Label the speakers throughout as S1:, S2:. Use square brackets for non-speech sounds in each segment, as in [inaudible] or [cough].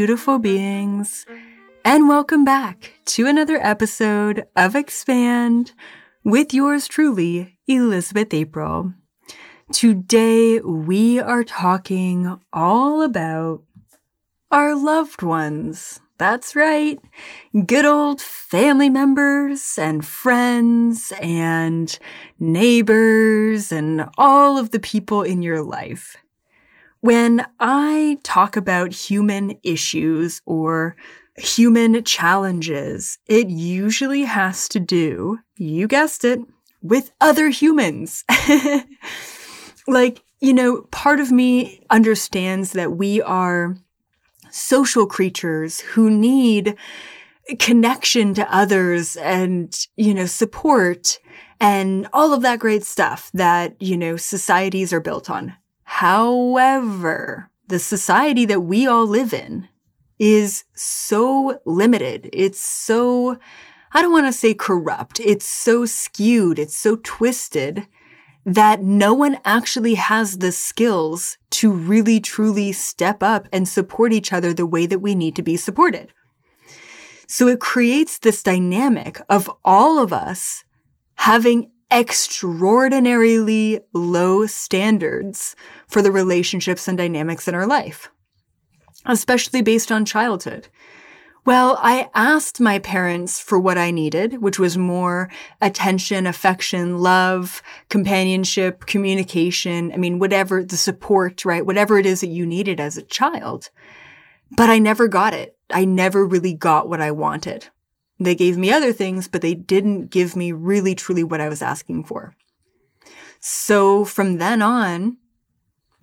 S1: beautiful beings, and welcome back to another episode of Expand with yours truly, Elizabeth April. Today, we are talking all about our loved ones. That's right. Good old family members and friends and neighbors and all of the people in your life. When I talk about human issues or human challenges, it usually has to do, you guessed it, with other humans. [laughs] like, you know, part of me understands that we are social creatures who need connection to others and, you know, support and all of that great stuff that, you know, societies are built on. However, the society that we all live in is so limited. It's so, I don't want to say corrupt. It's so skewed. It's so twisted that no one actually has the skills to really truly step up and support each other the way that we need to be supported. So it creates this dynamic of all of us having extraordinarily low standards for the relationships and dynamics in our life, especially based on childhood. Well, I asked my parents for what I needed, which was more attention, affection, love, companionship, communication. I mean, whatever the support, right? Whatever it is that you needed as a child. But I never got it. I never really got what I wanted. They gave me other things, but they didn't give me really truly what I was asking for. So from then on,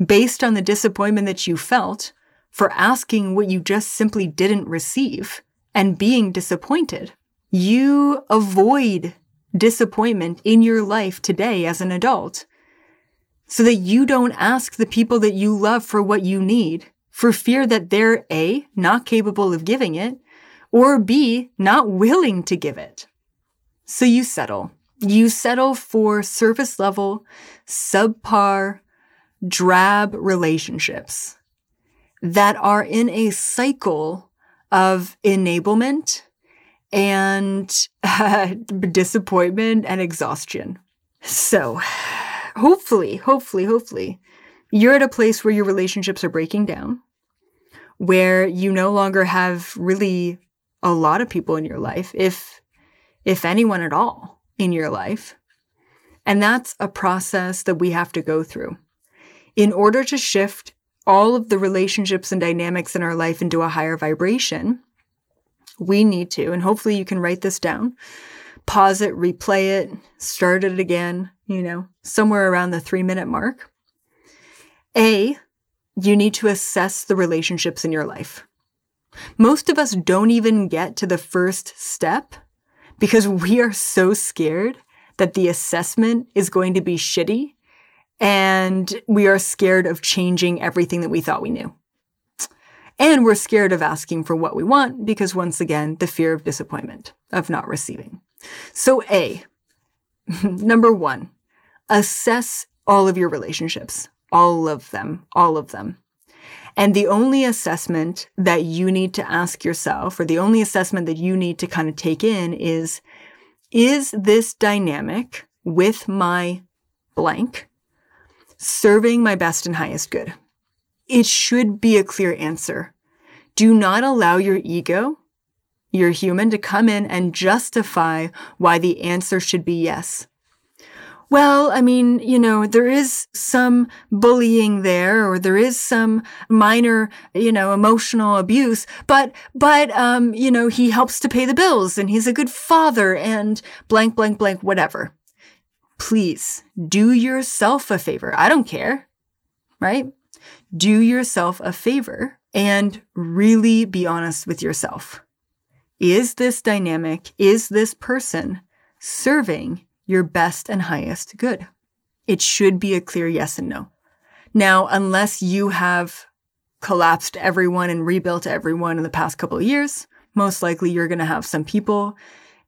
S1: based on the disappointment that you felt, for asking what you just simply didn't receive and being disappointed. You avoid disappointment in your life today as an adult so that you don't ask the people that you love for what you need for fear that they're A, not capable of giving it, or B, not willing to give it. So you settle. You settle for surface level, subpar, drab relationships that are in a cycle of enablement and uh, [laughs] disappointment and exhaustion. So hopefully, hopefully, hopefully, you're at a place where your relationships are breaking down, where you no longer have really a lot of people in your life, if, if anyone at all in your life. And that's a process that we have to go through. In order to shift all of the relationships and dynamics in our life into a higher vibration, we need to, and hopefully you can write this down, pause it, replay it, start it again, you know, somewhere around the three minute mark. A, you need to assess the relationships in your life. Most of us don't even get to the first step because we are so scared that the assessment is going to be shitty and we are scared of changing everything that we thought we knew. And we're scared of asking for what we want because once again, the fear of disappointment, of not receiving. So A, [laughs] number one, assess all of your relationships, all of them, all of them. And the only assessment that you need to ask yourself, or the only assessment that you need to kind of take in is, is this dynamic with my blank serving my best and highest good? It should be a clear answer. Do not allow your ego, your human, to come in and justify why the answer should be yes. Well, I mean, you know, there is some bullying there or there is some minor, you know, emotional abuse, but, but, um, you know, he helps to pay the bills and he's a good father and blank, blank, blank, whatever please do yourself a favor. I don't care, right? Do yourself a favor and really be honest with yourself. Is this dynamic, is this person serving your best and highest good? It should be a clear yes and no. Now, unless you have collapsed everyone and rebuilt everyone in the past couple of years, most likely you're going to have some people,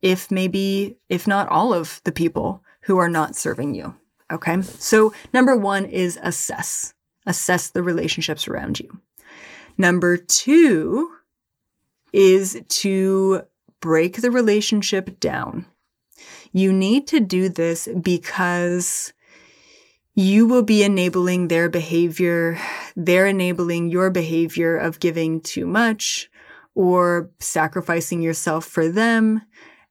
S1: if maybe, if not all of the people who are not serving you. Okay. So number one is assess, assess the relationships around you. Number two is to break the relationship down. You need to do this because you will be enabling their behavior. They're enabling your behavior of giving too much or sacrificing yourself for them.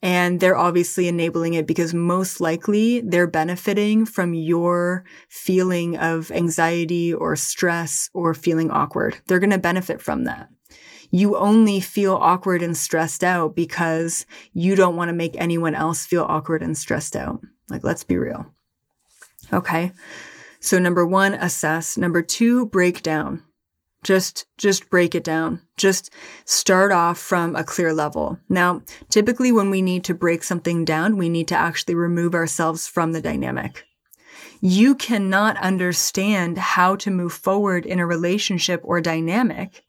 S1: And they're obviously enabling it because most likely they're benefiting from your feeling of anxiety or stress or feeling awkward. They're going to benefit from that. You only feel awkward and stressed out because you don't want to make anyone else feel awkward and stressed out. Like, let's be real. Okay. So number one, assess. Number two, break down. Just, just break it down. Just start off from a clear level. Now, typically when we need to break something down, we need to actually remove ourselves from the dynamic. You cannot understand how to move forward in a relationship or dynamic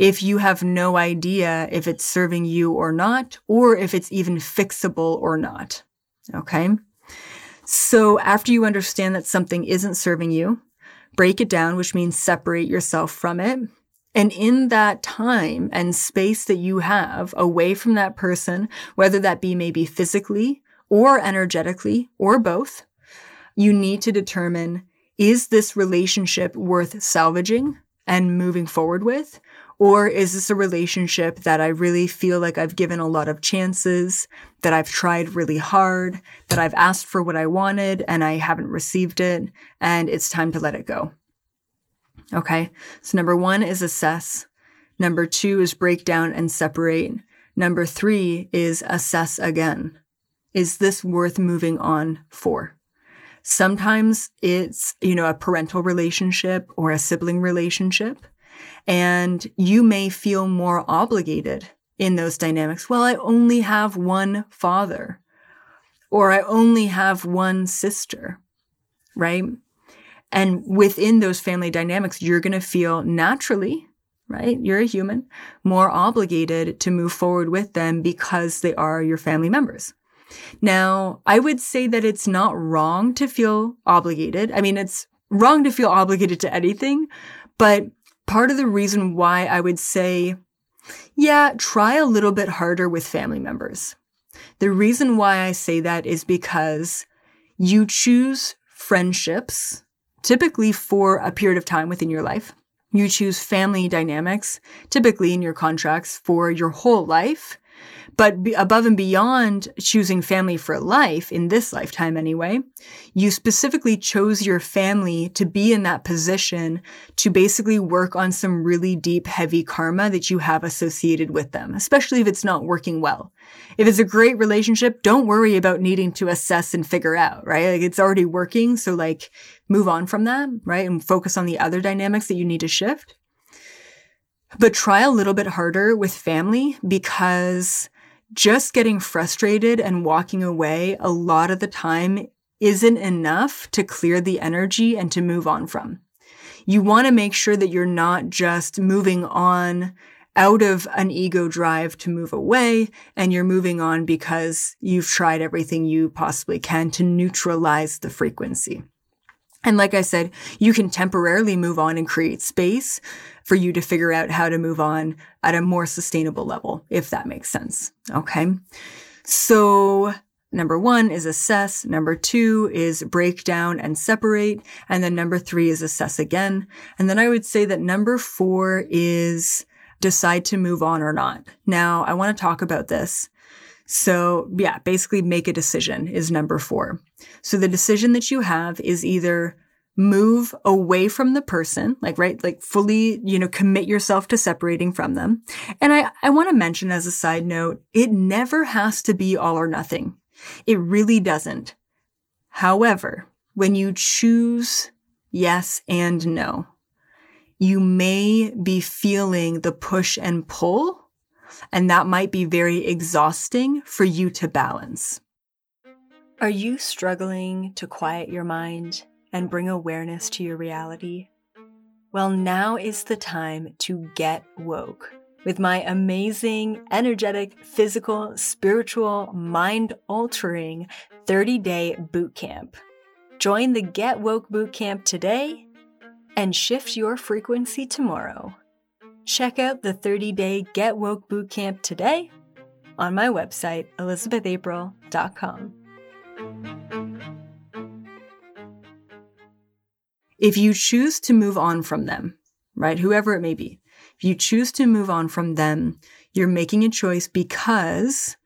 S1: if you have no idea if it's serving you or not, or if it's even fixable or not. Okay. So after you understand that something isn't serving you, break it down, which means separate yourself from it. And in that time and space that you have away from that person, whether that be maybe physically or energetically or both, you need to determine is this relationship worth salvaging and moving forward with? Or is this a relationship that I really feel like I've given a lot of chances, that I've tried really hard, that I've asked for what I wanted and I haven't received it, and it's time to let it go? Okay. So number one is assess. Number two is break down and separate. Number three is assess again. Is this worth moving on for? Sometimes it's, you know, a parental relationship or a sibling relationship. And you may feel more obligated in those dynamics. Well, I only have one father or I only have one sister, right? And within those family dynamics, you're going to feel naturally, right? You're a human, more obligated to move forward with them because they are your family members. Now, I would say that it's not wrong to feel obligated. I mean, it's wrong to feel obligated to anything, but part of the reason why I would say, yeah, try a little bit harder with family members. The reason why I say that is because you choose friendships typically for a period of time within your life. You choose family dynamics, typically in your contracts for your whole life. But above and beyond choosing family for life, in this lifetime anyway, you specifically chose your family to be in that position to basically work on some really deep, heavy karma that you have associated with them, especially if it's not working well. If it's a great relationship, don't worry about needing to assess and figure out, right? Like it's already working. So like move on from that, right? And focus on the other dynamics that you need to shift. But try a little bit harder with family because just getting frustrated and walking away a lot of the time isn't enough to clear the energy and to move on from. You want to make sure that you're not just moving on out of an ego drive to move away and you're moving on because you've tried everything you possibly can to neutralize the frequency. And like I said, you can temporarily move on and create space for you to figure out how to move on at a more sustainable level, if that makes sense. Okay. So number one is assess. Number two is break down and separate. And then number three is assess again. And then I would say that number four is decide to move on or not. Now I want to talk about this so yeah, basically make a decision is number four. So the decision that you have is either move away from the person, like, right, like fully, you know, commit yourself to separating from them. And I, I want to mention as a side note, it never has to be all or nothing. It really doesn't. However, when you choose yes and no, you may be feeling the push and pull and that might be very exhausting for you to balance. Are you struggling to quiet your mind and bring awareness to your reality? Well, now is the time to get woke with my amazing, energetic, physical, spiritual, mind altering 30 day boot camp. Join the Get Woke Boot Camp today and shift your frequency tomorrow. Check out the 30 day Get Woke Bootcamp today on my website, elizabethapril.com. If you choose to move on from them, right, whoever it may be, if you choose to move on from them, you're making a choice because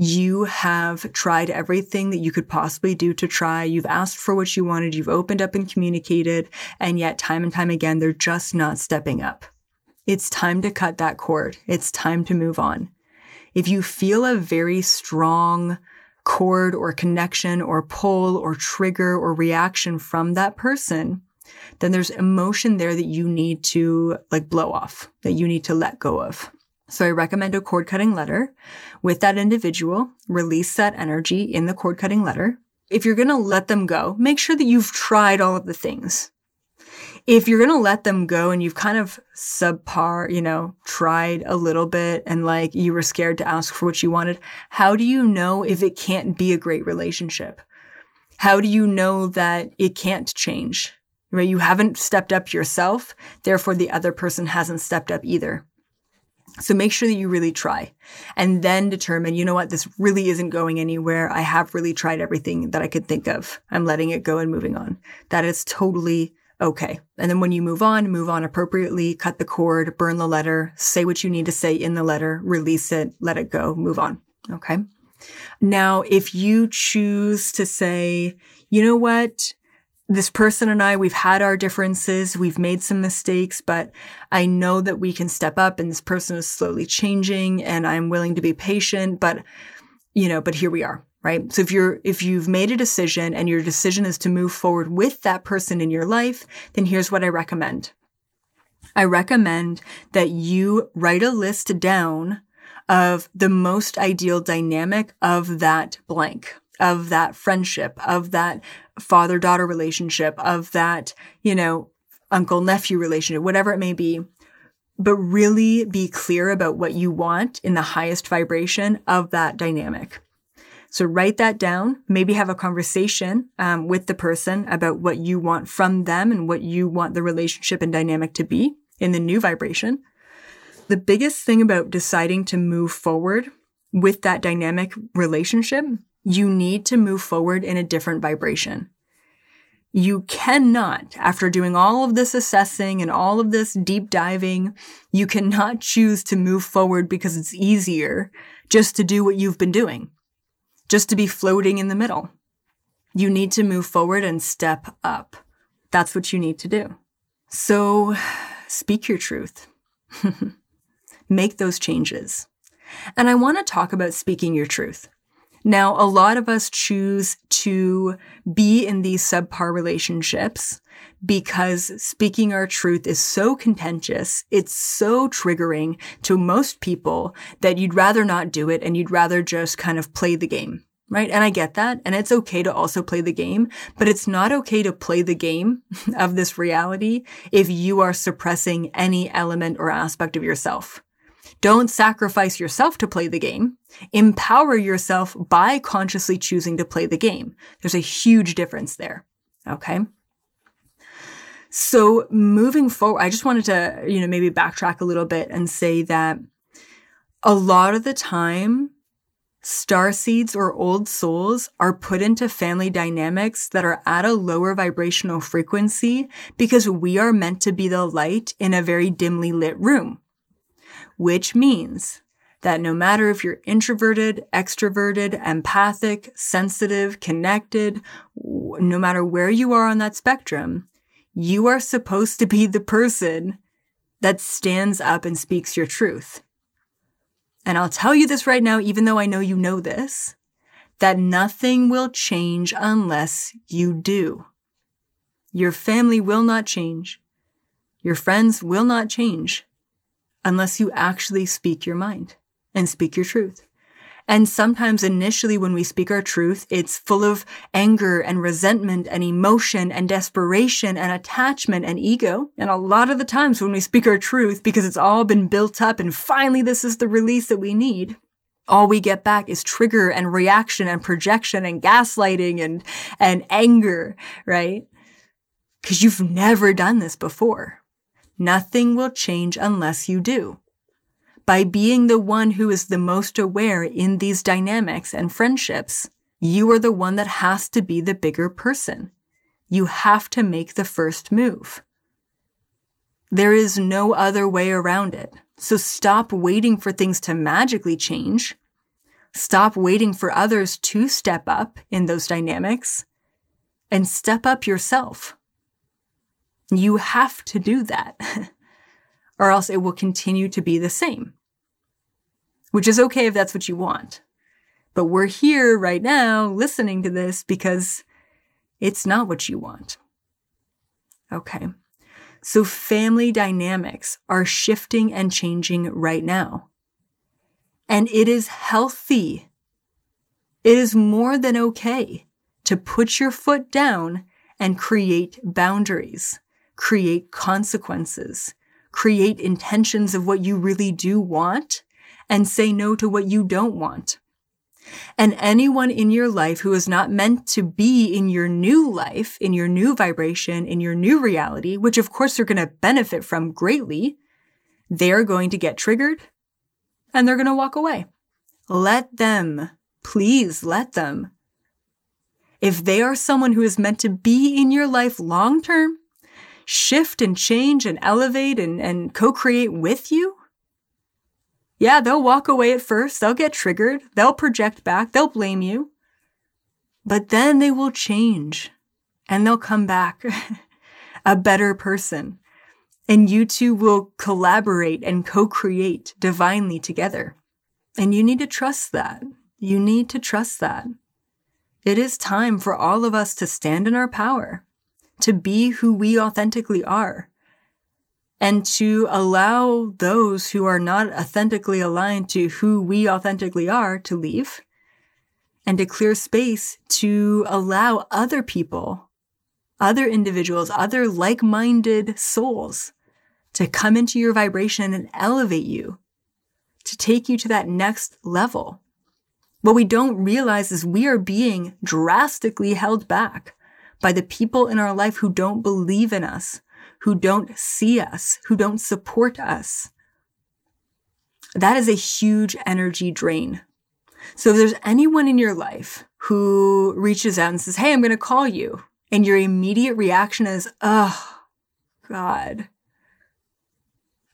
S1: you have tried everything that you could possibly do to try. You've asked for what you wanted. You've opened up and communicated. And yet time and time again, they're just not stepping up. It's time to cut that cord. It's time to move on. If you feel a very strong cord or connection or pull or trigger or reaction from that person, then there's emotion there that you need to like blow off, that you need to let go of. So I recommend a cord cutting letter with that individual, release that energy in the cord cutting letter. If you're going to let them go, make sure that you've tried all of the things. If you're going to let them go and you've kind of subpar, you know, tried a little bit and like you were scared to ask for what you wanted, how do you know if it can't be a great relationship? How do you know that it can't change? Right? You haven't stepped up yourself. Therefore, the other person hasn't stepped up either. So make sure that you really try and then determine, you know what, this really isn't going anywhere. I have really tried everything that I could think of. I'm letting it go and moving on. That is totally okay. And then when you move on, move on appropriately, cut the cord, burn the letter, say what you need to say in the letter, release it, let it go, move on. Okay. Now, if you choose to say, you know what, this person and I, we've had our differences. We've made some mistakes, but I know that we can step up and this person is slowly changing and I'm willing to be patient, but you know, but here we are, right? So if you're, if you've made a decision and your decision is to move forward with that person in your life, then here's what I recommend. I recommend that you write a list down of the most ideal dynamic of that blank of that friendship, of that father daughter relationship, of that, you know, uncle nephew relationship, whatever it may be. But really be clear about what you want in the highest vibration of that dynamic. So write that down. Maybe have a conversation um, with the person about what you want from them and what you want the relationship and dynamic to be in the new vibration. The biggest thing about deciding to move forward with that dynamic relationship you need to move forward in a different vibration. You cannot, after doing all of this assessing and all of this deep diving, you cannot choose to move forward because it's easier just to do what you've been doing, just to be floating in the middle. You need to move forward and step up. That's what you need to do. So speak your truth. [laughs] Make those changes. And I want to talk about speaking your truth. Now, a lot of us choose to be in these subpar relationships because speaking our truth is so contentious. It's so triggering to most people that you'd rather not do it and you'd rather just kind of play the game. Right. And I get that. And it's okay to also play the game, but it's not okay to play the game [laughs] of this reality if you are suppressing any element or aspect of yourself. Don't sacrifice yourself to play the game. Empower yourself by consciously choosing to play the game. There's a huge difference there. Okay. So moving forward, I just wanted to, you know, maybe backtrack a little bit and say that a lot of the time, star seeds or old souls are put into family dynamics that are at a lower vibrational frequency because we are meant to be the light in a very dimly lit room which means that no matter if you're introverted, extroverted, empathic, sensitive, connected, no matter where you are on that spectrum, you are supposed to be the person that stands up and speaks your truth. And I'll tell you this right now, even though I know you know this, that nothing will change unless you do. Your family will not change. Your friends will not change unless you actually speak your mind and speak your truth. And sometimes initially when we speak our truth, it's full of anger and resentment and emotion and desperation and attachment and ego. And a lot of the times when we speak our truth, because it's all been built up and finally this is the release that we need, all we get back is trigger and reaction and projection and gaslighting and, and anger, right? Cause you've never done this before. Nothing will change unless you do. By being the one who is the most aware in these dynamics and friendships, you are the one that has to be the bigger person. You have to make the first move. There is no other way around it. So stop waiting for things to magically change. Stop waiting for others to step up in those dynamics and step up yourself. You have to do that, [laughs] or else it will continue to be the same, which is okay if that's what you want. But we're here right now listening to this because it's not what you want. Okay. So family dynamics are shifting and changing right now. And it is healthy. It is more than okay to put your foot down and create boundaries, create consequences, create intentions of what you really do want, and say no to what you don't want. And anyone in your life who is not meant to be in your new life, in your new vibration, in your new reality, which of course you're going to benefit from greatly, they're going to get triggered and they're going to walk away. Let them, please let them. If they are someone who is meant to be in your life long term, shift and change and elevate and, and co-create with you, yeah, they'll walk away at first. They'll get triggered. They'll project back. They'll blame you. But then they will change and they'll come back [laughs] a better person. And you two will collaborate and co-create divinely together. And you need to trust that. You need to trust that. It is time for all of us to stand in our power, to be who we authentically are, and to allow those who are not authentically aligned to who we authentically are to leave and to clear space to allow other people, other individuals, other like-minded souls to come into your vibration and elevate you, to take you to that next level. What we don't realize is we are being drastically held back by the people in our life who don't believe in us, who don't see us, who don't support us. That is a huge energy drain. So if there's anyone in your life who reaches out and says, Hey, I'm going to call you. And your immediate reaction is, Oh, God.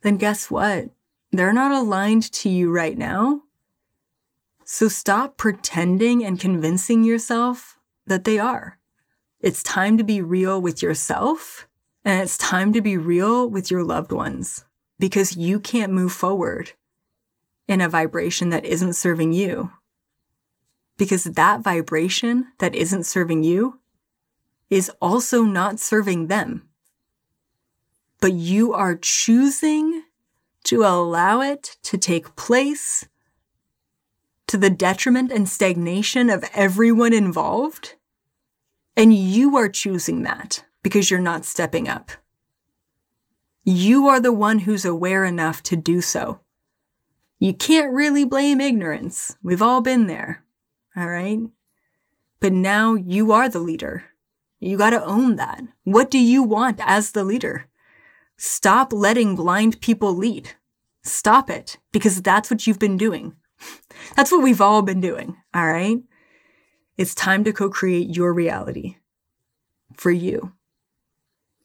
S1: Then guess what? They're not aligned to you right now. So stop pretending and convincing yourself that they are. It's time to be real with yourself and it's time to be real with your loved ones because you can't move forward in a vibration that isn't serving you. Because that vibration that isn't serving you is also not serving them. But you are choosing to allow it to take place to the detriment and stagnation of everyone involved. And you are choosing that because you're not stepping up. You are the one who's aware enough to do so. You can't really blame ignorance. We've all been there. All right. But now you are the leader. You got to own that. What do you want as the leader? Stop letting blind people lead. Stop it because that's what you've been doing. [laughs] That's what we've all been doing. All right. It's time to co-create your reality for you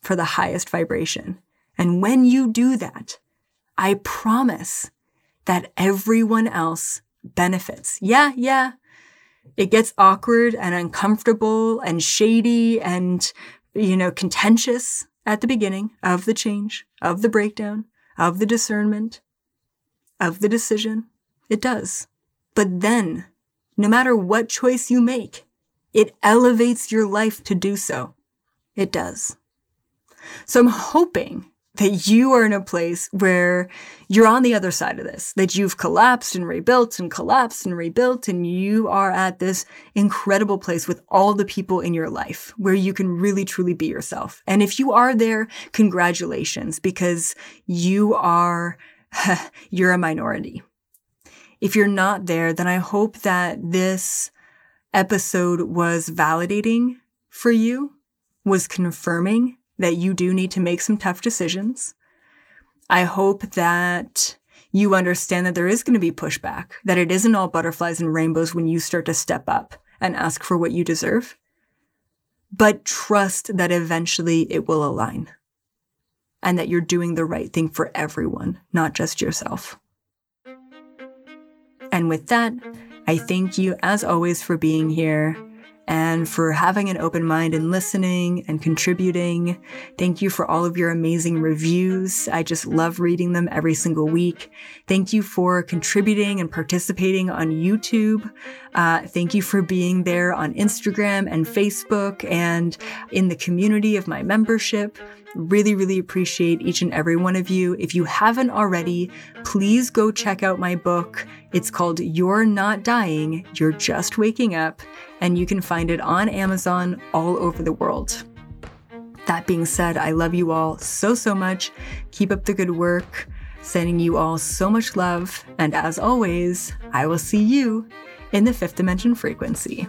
S1: for the highest vibration. And when you do that, I promise that everyone else benefits. Yeah, yeah. It gets awkward and uncomfortable and shady and, you know, contentious at the beginning of the change, of the breakdown, of the discernment, of the decision. It does. But then, no matter what choice you make, it elevates your life to do so. It does. So I'm hoping that you are in a place where you're on the other side of this, that you've collapsed and rebuilt and collapsed and rebuilt, and you are at this incredible place with all the people in your life where you can really truly be yourself. And if you are there, congratulations, because you are, [laughs] you're a minority. If you're not there, then I hope that this episode was validating for you, was confirming that you do need to make some tough decisions, I hope that you understand that there is going to be pushback, that it isn't all butterflies and rainbows when you start to step up and ask for what you deserve. But trust that eventually it will align and that you're doing the right thing for everyone, not just yourself. And with that, I thank you as always for being here and for having an open mind and listening and contributing. Thank you for all of your amazing reviews. I just love reading them every single week. Thank you for contributing and participating on YouTube. Uh, thank you for being there on Instagram and Facebook and in the community of my membership. Really, really appreciate each and every one of you. If you haven't already, please go check out my book. It's called You're Not Dying, You're Just Waking Up, and you can find it on Amazon all over the world. That being said, I love you all so, so much. Keep up the good work. Sending you all so much love. And as always, I will see you in the fifth dimension frequency.